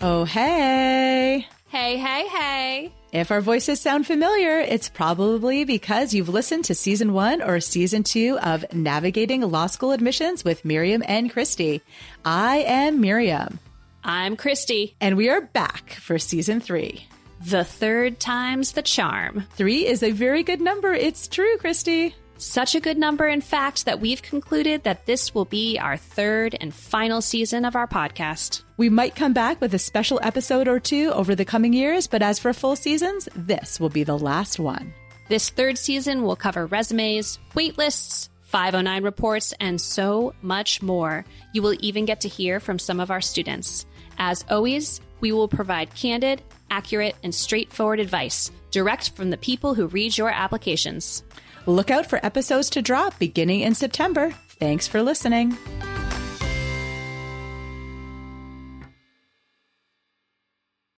Oh, hey. Hey, hey, hey. If our voices sound familiar, it's probably because you've listened to season one or season two of Navigating Law School Admissions with Miriam and Kristi. I am Miriam. I'm Kristi. And we are back for season three. The third time's the charm. Three is a very good number. It's true, Kristi. Such a good number, in fact, that we've concluded that this will be our third and final season of our podcast. We might come back with a special episode or two over the coming years, but as for full seasons, this will be the last one. This third season will cover resumes, waitlists, 509 reports, and so much more. You will even get to hear from some of our students. As always, we will provide candid, accurate, and straightforward advice direct from the people who read your applications. Look out for episodes to drop beginning in September. Thanks for listening.